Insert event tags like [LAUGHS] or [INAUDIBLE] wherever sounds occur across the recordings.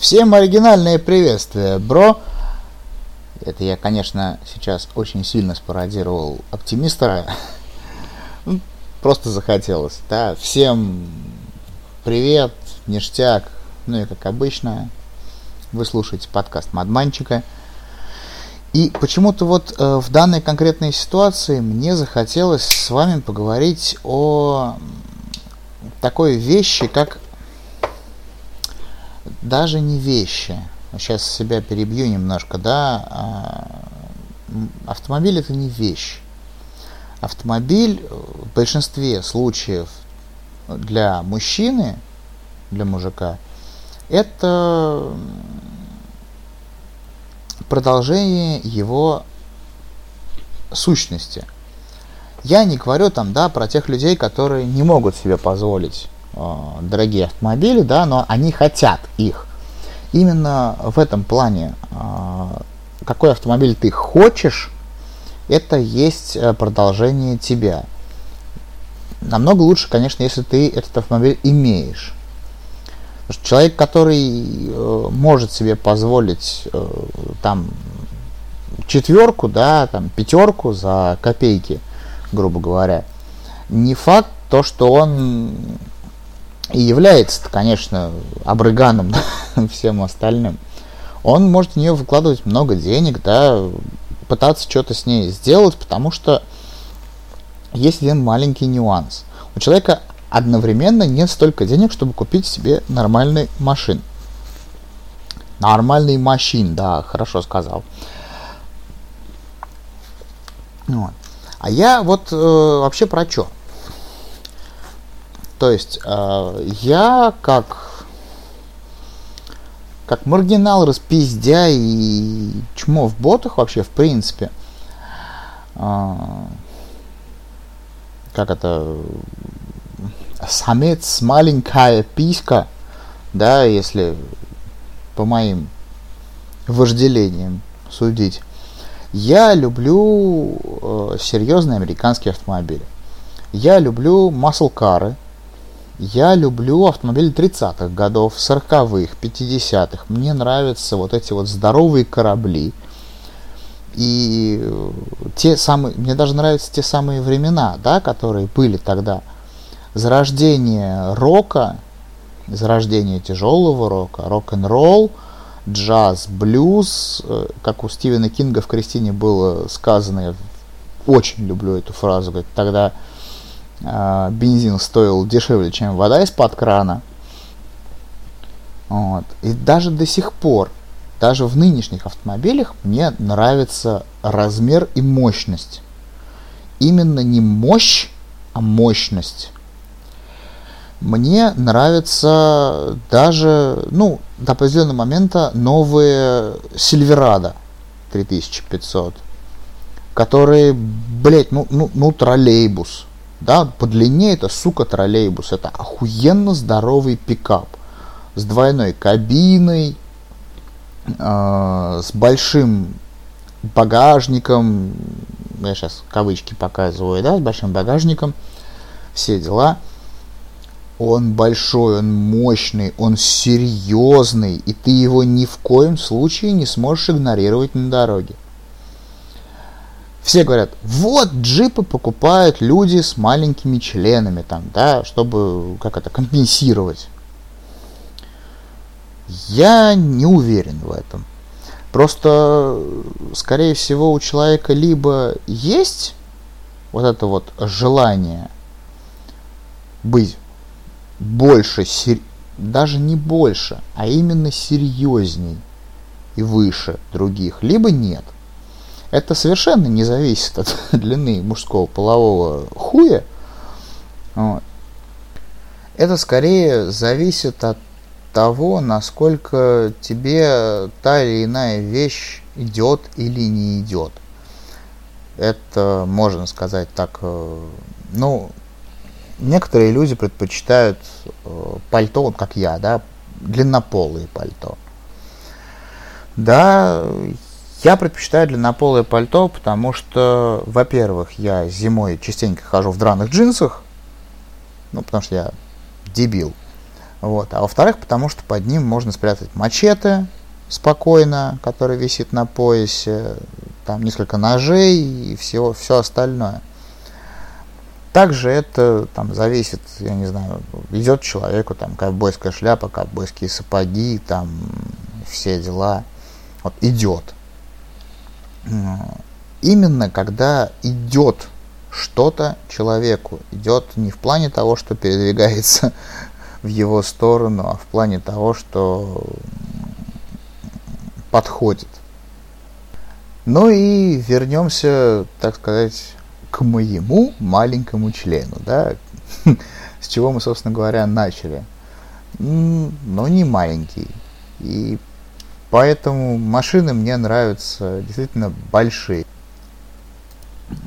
Всем оригинальное приветствие, бро. Это я, конечно, сейчас очень сильно спародировал оптимиста. Ну, просто захотелось. Да, всем привет, ништяк. Ну и как обычно, вы слушаете подкаст Мадманчика. И почему-то вот э, в данной конкретной ситуации мне захотелось с вами поговорить о такой вещи, как даже не вещи. Сейчас себя перебью немножко, да. А, автомобиль это не вещь. Автомобиль в большинстве случаев для мужчины, для мужика, это продолжение его сущности. Я не говорю там, да, про тех людей, которые не могут себе позволить дорогие автомобили, да, но они хотят их. Именно в этом плане, э, какой автомобиль ты хочешь, это есть э, продолжение тебя. Намного лучше, конечно, если ты этот автомобиль имеешь. Человек, который э, может себе позволить э, там четверку, да, там пятерку за копейки, грубо говоря, не факт то, что он и является, конечно, обрыганом [LAUGHS] да, всем остальным. Он может в нее выкладывать много денег, да, пытаться что-то с ней сделать, потому что есть один маленький нюанс. У человека одновременно нет столько денег, чтобы купить себе нормальный машин. Нормальный машин, да, хорошо сказал. Вот. А я вот э, вообще про что? То есть э, я как как маргинал, распиздя и чмо в ботах вообще в принципе. Э, как это самец маленькая писька, да, если по моим вожделениям судить. Я люблю э, серьезные американские автомобили. Я люблю маслкары. Я люблю автомобили 30-х годов, 40-х, 50-х. Мне нравятся вот эти вот здоровые корабли. И э, те самые, мне даже нравятся те самые времена, да, которые были тогда. Зарождение рока, зарождение тяжелого рока, рок-н-ролл – джаз, блюз, э, как у Стивена Кинга в Кристине было сказано, я очень люблю эту фразу, говорит, тогда бензин стоил дешевле, чем вода из-под крана. Вот. И даже до сих пор, даже в нынешних автомобилях мне нравится размер и мощность. Именно не мощь, а мощность. Мне нравится даже, ну, до определенного момента новые Сильверадо 3500, которые, блять, ну, ну, ну, троллейбус. Да, по длине это, сука, троллейбус. Это охуенно здоровый пикап. С двойной кабиной, э, с большим багажником. Я сейчас кавычки показываю, да, с большим багажником. Все дела. Он большой, он мощный, он серьезный, и ты его ни в коем случае не сможешь игнорировать на дороге. Все говорят, вот джипы покупают люди с маленькими членами, там, да, чтобы как это компенсировать. Я не уверен в этом. Просто, скорее всего, у человека либо есть вот это вот желание быть больше, даже не больше, а именно серьезней и выше других, либо нет. Это совершенно не зависит от [LAUGHS] длины мужского полового хуя. Это скорее зависит от того, насколько тебе та или иная вещь идет или не идет. Это можно сказать так, э, ну, некоторые люди предпочитают э, пальто, вот как я, да, длиннополые пальто. Да, я предпочитаю длиннополое пальто, потому что, во-первых, я зимой частенько хожу в драных джинсах, ну, потому что я дебил. Вот. А во-вторых, потому что под ним можно спрятать мачете спокойно, который висит на поясе, там несколько ножей и всего, все остальное. Также это там зависит, я не знаю, идет человеку там ковбойская шляпа, ковбойские сапоги, там все дела. Вот идет. Именно когда идет что-то человеку, идет не в плане того, что передвигается [LAUGHS] в его сторону, а в плане того, что подходит. Ну и вернемся, так сказать, к моему маленькому члену, да, [LAUGHS] с чего мы, собственно говоря, начали. Но не маленький. И поэтому машины мне нравятся действительно большие.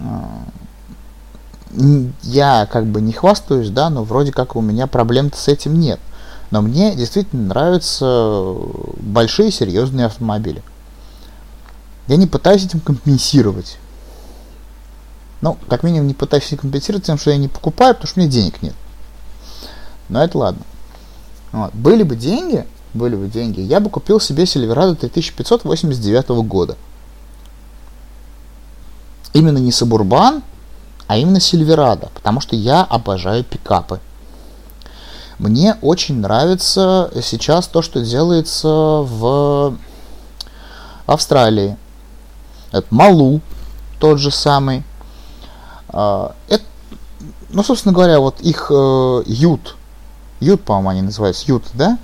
А, я как бы не хвастаюсь, да, но вроде как у меня проблем с этим нет. Но мне действительно нравятся большие серьезные автомобили. Я не пытаюсь этим компенсировать. Ну, как минимум, не пытаюсь компенсировать тем, что я не покупаю, потому что у меня денег нет. Но это ладно. Вот. Были бы деньги, были бы деньги, я бы купил себе Silverado 3589 года. Именно не Suburban, а именно Silverado, потому что я обожаю пикапы. Мне очень нравится сейчас то, что делается в Австралии. Это Малу, тот же самый. А, это, ну, собственно говоря, вот их э, ют, ют, по-моему, они называются, ют, да,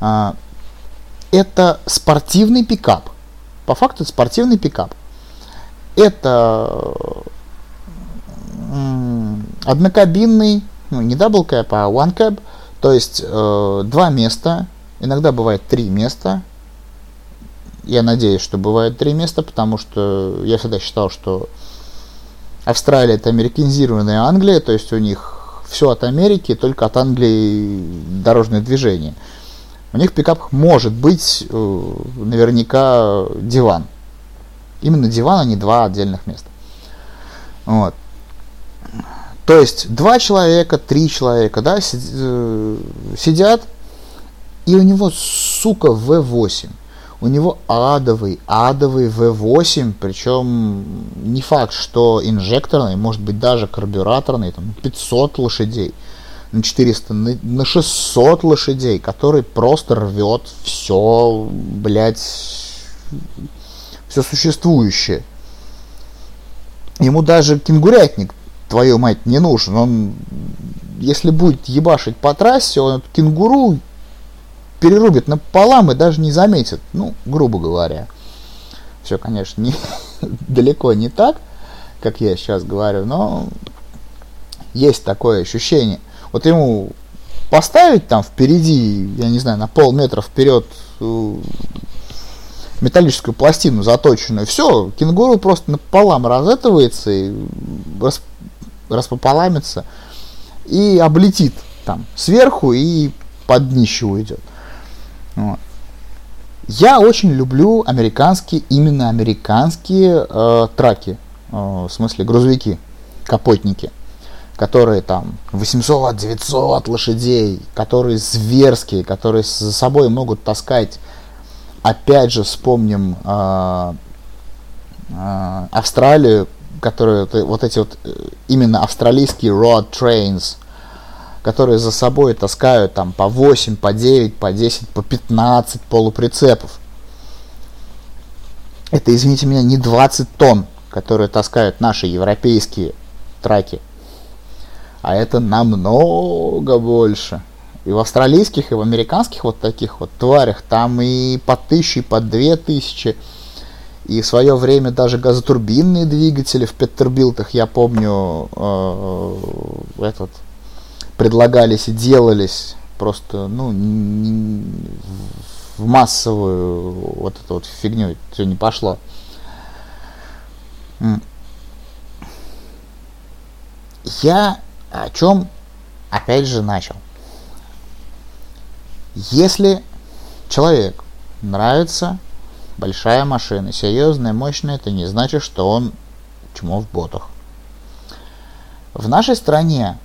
это спортивный пикап. По факту это спортивный пикап. Это однокабинный, ну, не double cab, а one cab, то есть э, два места, иногда бывает три места. Я надеюсь, что бывает три места, потому что я всегда считал, что Австралия это американизированная Англия, то есть у них все от Америки, только от Англии дорожное движение. У них пикап может быть э, наверняка диван. Именно диван, а не два отдельных места. Вот. То есть два человека, три человека, да, э, сидят, и у него, сука, V8 у него адовый, адовый V8, причем не факт, что инжекторный, может быть даже карбюраторный, там 500 лошадей, на 400, на, на 600 лошадей, который просто рвет все, блядь, все существующее. Ему даже кенгурятник, твою мать, не нужен. Он, если будет ебашить по трассе, он кенгуру перерубит напополам и даже не заметит. Ну, грубо говоря. Все, конечно, не, [LAUGHS] далеко не так, как я сейчас говорю, но есть такое ощущение. Вот ему поставить там впереди, я не знаю, на полметра вперед э, металлическую пластину заточенную, все, кенгуру просто напополам разэтывается и рас, распополамится и облетит там сверху и под днище уйдет. Вот. Я очень люблю американские, именно американские э, траки, э, в смысле грузовики, капотники, которые там 800-900 лошадей, которые зверские, которые за собой могут таскать, опять же вспомним э, э, Австралию, которые вот эти вот э, именно австралийские road trains – которые за собой таскают там по 8, по 9, по 10, по 15 полуприцепов. Это, извините меня, не 20 тонн, которые таскают наши европейские траки, а это намного больше. И в австралийских, и в американских вот таких вот тварях там и по тысяче, и по две тысячи. И в свое время даже газотурбинные двигатели в Петтербилтах, я помню, э, этот предлагались и делались просто, ну, в массовую вот эту вот фигню все не пошло. Я о чем опять же начал. Если человек нравится большая машина, серьезная, мощная, это не значит, что он чмо в ботах. В нашей стране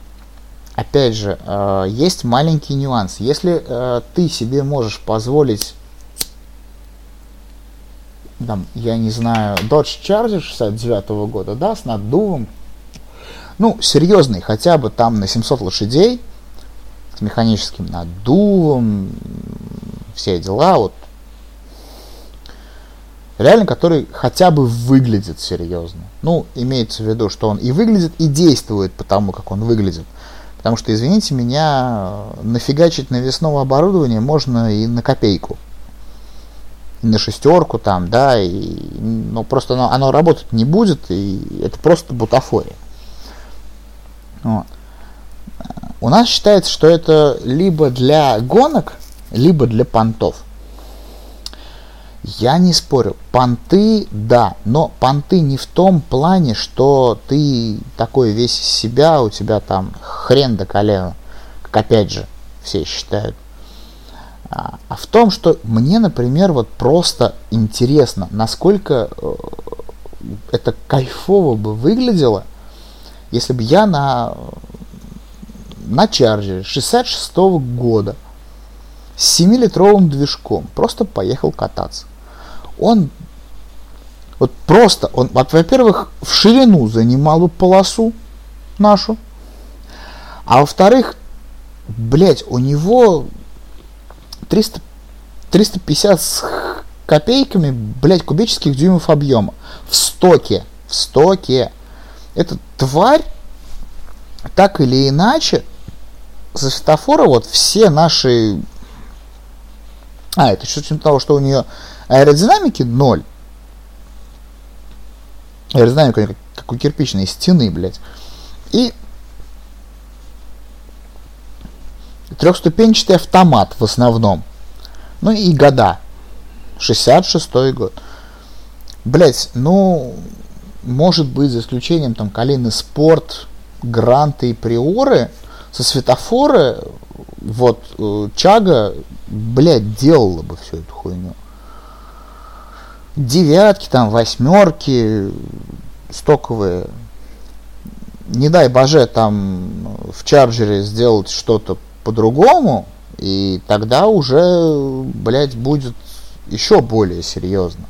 опять же, э, есть маленький нюанс. Если э, ты себе можешь позволить, там, я не знаю, Dodge Charger 69 -го года, да, с наддувом, ну, серьезный, хотя бы там на 700 лошадей, с механическим наддувом, все дела, вот, реально, который хотя бы выглядит серьезно. Ну, имеется в виду, что он и выглядит, и действует по тому, как он выглядит. Потому что, извините меня, нафигачить навесного оборудования можно и на копейку. И на шестерку там, да, и, ну, просто оно, оно работать не будет, и это просто бутафория. Вот. У нас считается, что это либо для гонок, либо для понтов. Я не спорю. Понты, да, но понты не в том плане, что ты такой весь из себя, у тебя там хрен до колена, как опять же все считают. А, а в том, что мне, например, вот просто интересно, насколько э, это кайфово бы выглядело, если бы я на, на чарджере 66 -го года с 7-литровым движком просто поехал кататься он вот просто, он, во-первых, в ширину занимал бы полосу нашу, а во-вторых, блядь, у него 300, 350 с копейками, блядь, кубических дюймов объема в стоке, в стоке. Эта тварь, так или иначе, за светофора вот все наши... А, это что типа того, что у нее Аэродинамики ноль. Аэродинамика как, как у кирпичной стены, блядь. И трехступенчатый автомат в основном. Ну и года. 66-й год. Блять, ну, может быть, за исключением там Калины Спорт, Гранты и Приоры, со светофоры, вот, э, Чага, блядь, делала бы всю эту хуйню девятки, там, восьмерки, стоковые. Не дай боже там в чарджере сделать что-то по-другому, и тогда уже, блядь, будет еще более серьезно.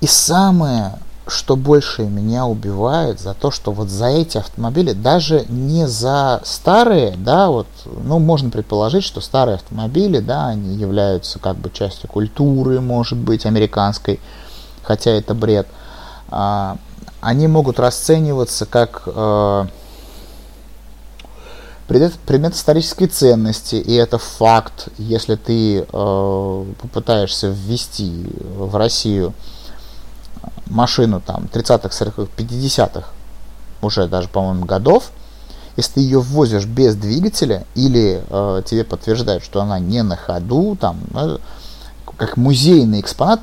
И самое что больше меня убивает за то, что вот за эти автомобили, даже не за старые, да, вот, ну, можно предположить, что старые автомобили, да, они являются как бы частью культуры, может быть, американской, хотя это бред, а, они могут расцениваться как э, предмет, исторической ценности, и это факт, если ты э, попытаешься ввести в Россию машину там 30-х, 40-х, 50-х, уже даже, по-моему, годов, если ты ее ввозишь без двигателя или э, тебе подтверждают, что она не на ходу, там, э, как музейный экспонат,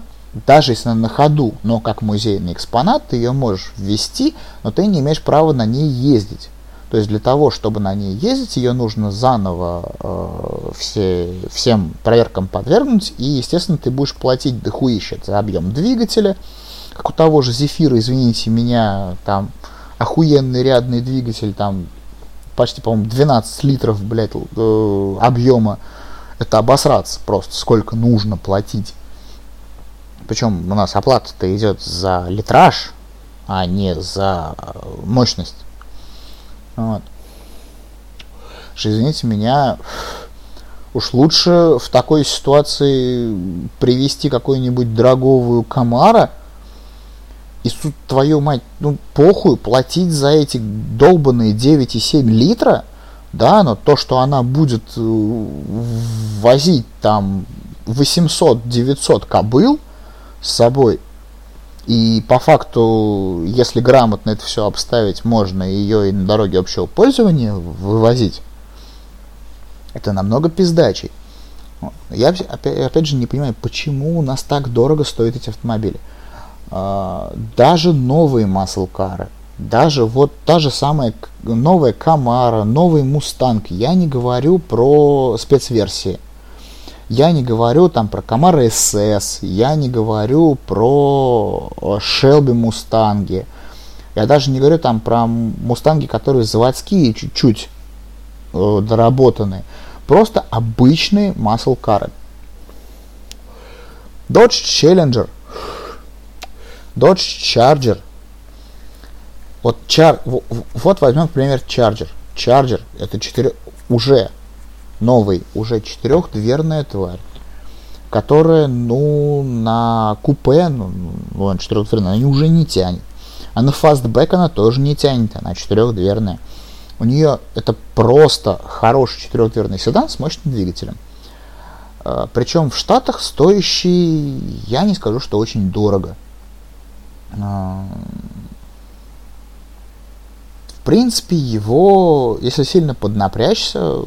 даже если она на ходу, но как музейный экспонат, ты ее можешь ввести, но ты не имеешь права на ней ездить. То есть для того, чтобы на ней ездить, ее нужно заново э, все, всем проверкам подвергнуть, и, естественно, ты будешь платить дохуище за объем двигателя, как у того же Зефира, извините меня, там охуенный рядный двигатель, там почти, по-моему, 12 литров, блядь, э, объема. Это обосраться просто, сколько нужно платить. Причем у нас оплата-то идет за литраж, а не за э, мощность. Вот. Что, извините меня, уж лучше в такой ситуации привести какую-нибудь дороговую Камара – и суд твою мать, ну похуй, платить за эти долбанные 9,7 литра, да, но то, что она будет э, возить там 800-900 кобыл с собой, и по факту, если грамотно это все обставить, можно ее и на дороге общего пользования вывозить, это намного пиздачей. Я опять же не понимаю, почему у нас так дорого стоят эти автомобили. А, даже новые маслкары, даже вот та же самая новая Camaro, новый Мустанг, я не говорю про спецверсии, я не говорю там про Camaro SS, я не говорю про Шелби Мустанги, Я даже не говорю там про мустанги, которые заводские, чуть-чуть э, доработанные. Просто обычные muscle car ы. Dodge Challenger, Dodge Charger. Вот, Char, вот возьмем, например, Charger. Charger это 4, уже новый, уже четырехдверная тварь, которая, ну, на купе, ну, ладно, четырехдверная, она уже не тянет. А на фастбэк она тоже не тянет, она четырехдверная. У нее это просто хороший четырехдверный седан с мощным двигателем. А, Причем в Штатах стоящий, я не скажу, что очень дорого. А, в принципе, его, если сильно поднапрячься,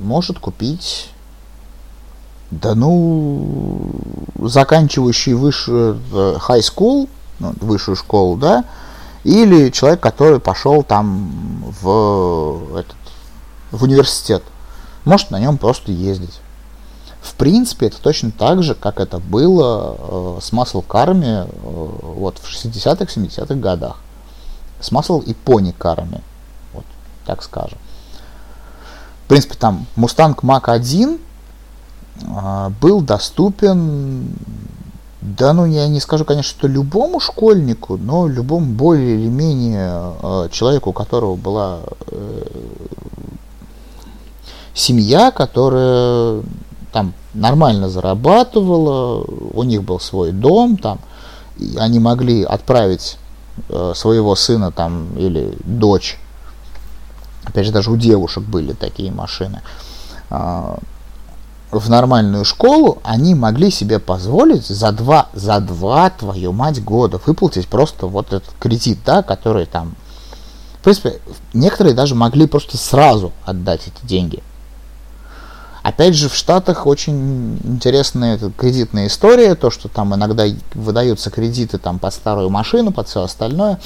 может купить, да ну, заканчивающий высшую э, high school, ну, высшую школу, да, или человек, который пошел там в, этот, в университет, может на нем просто ездить. В принципе, это точно так же, как это было э, с маслкарами э, вот, в 60-х, 70-х годах. С масл и пони-карами, вот, так скажем. В принципе, там Mustang Mach-1 э, был доступен, да, ну, я не скажу, конечно, что любому школьнику, но любому более или менее э, человеку, у которого была э, семья, которая там нормально зарабатывала, у них был свой дом, там, и они могли отправить э, своего сына там или дочь, опять же даже у девушек были такие машины, э, в нормальную школу, они могли себе позволить за два, за два, твою мать, года выплатить просто вот этот кредит, да, который там, в принципе, некоторые даже могли просто сразу отдать эти деньги – Опять же, в Штатах очень интересная кредитная история, то, что там иногда выдаются кредиты там, под старую машину, под все остальное.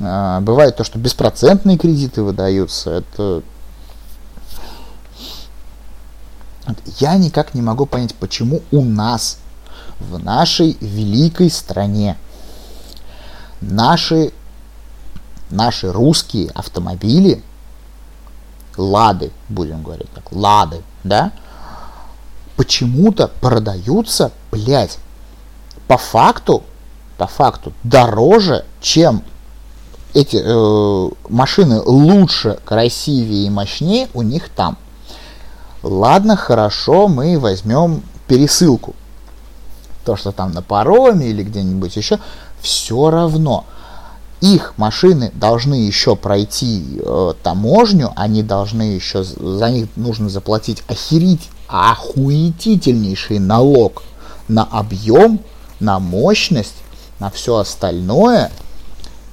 А, бывает то, что беспроцентные кредиты выдаются. Это я никак не могу понять, почему у нас, в нашей великой стране, наши, наши русские автомобили, лады, будем говорить так, лады, да, почему-то продаются, блядь, по факту, по факту дороже, чем эти э, машины лучше, красивее и мощнее у них там. Ладно, хорошо, мы возьмем пересылку. То, что там на пароме или где-нибудь еще, все равно – их машины должны еще пройти э, таможню, они должны еще, за них нужно заплатить охерить, охуетительнейший налог на объем, на мощность, на все остальное.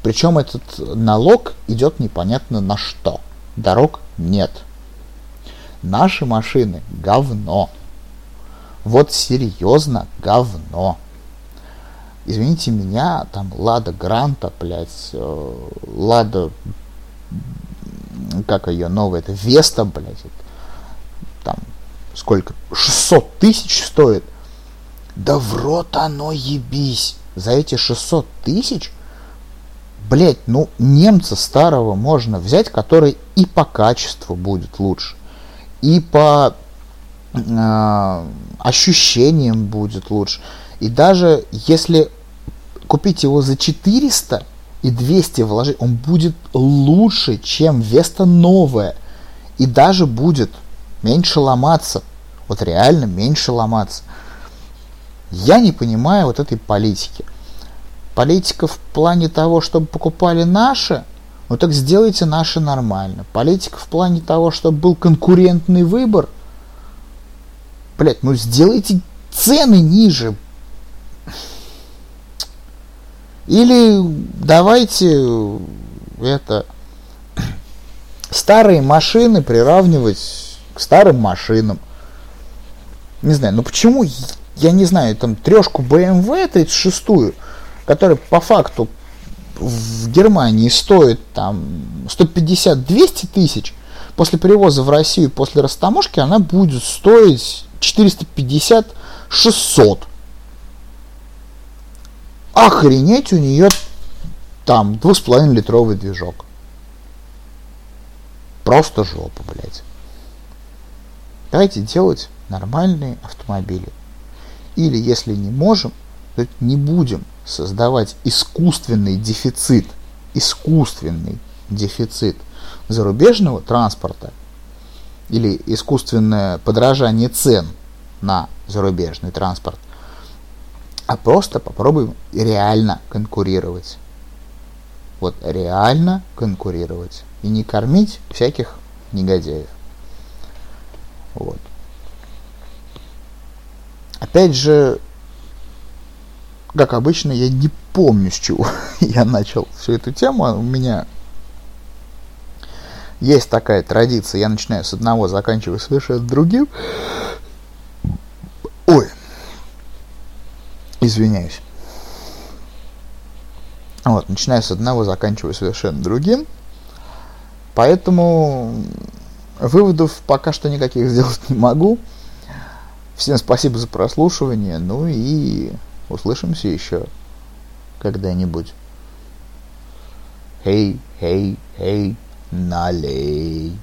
Причем этот налог идет непонятно на что. Дорог нет. Наши машины говно. Вот серьезно говно извините меня, там Лада Гранта, блядь, э, Лада, как ее новая, это Веста, блядь, там сколько, 600 тысяч стоит. Да в рот оно ебись. За эти 600 тысяч, блять, ну немца старого можно взять, который и по качеству будет лучше, и по э, ощущениям будет лучше. И даже если купить его за 400 и 200 вложить, он будет лучше, чем Веста новая. И даже будет меньше ломаться. Вот реально меньше ломаться. Я не понимаю вот этой политики. Политика в плане того, чтобы покупали наши, ну так сделайте наши нормально. Политика в плане того, чтобы был конкурентный выбор, блять, ну сделайте цены ниже, или давайте это старые машины приравнивать к старым машинам. Не знаю, ну почему, я не знаю, там трешку BMW 36, которая по факту в Германии стоит там 150-200 тысяч, после перевоза в Россию, после растаможки она будет стоить 450-600 охренеть у нее там 2,5 литровый движок. Просто жопа, блядь. Давайте делать нормальные автомобили. Или если не можем, то не будем создавать искусственный дефицит, искусственный дефицит зарубежного транспорта или искусственное подражание цен на зарубежный транспорт, а просто попробуем реально конкурировать. Вот реально конкурировать. И не кормить всяких негодяев. Вот. Опять же, как обычно, я не помню, с чего [LAUGHS] я начал всю эту тему. У меня есть такая традиция. Я начинаю с одного, заканчиваю совершенно другим. Извиняюсь. Вот, начинаю с одного, заканчиваю совершенно другим. Поэтому выводов пока что никаких [LAUGHS] сделать не могу. Всем спасибо за прослушивание. Ну и услышимся еще когда-нибудь. Hey, hey, hey, налей.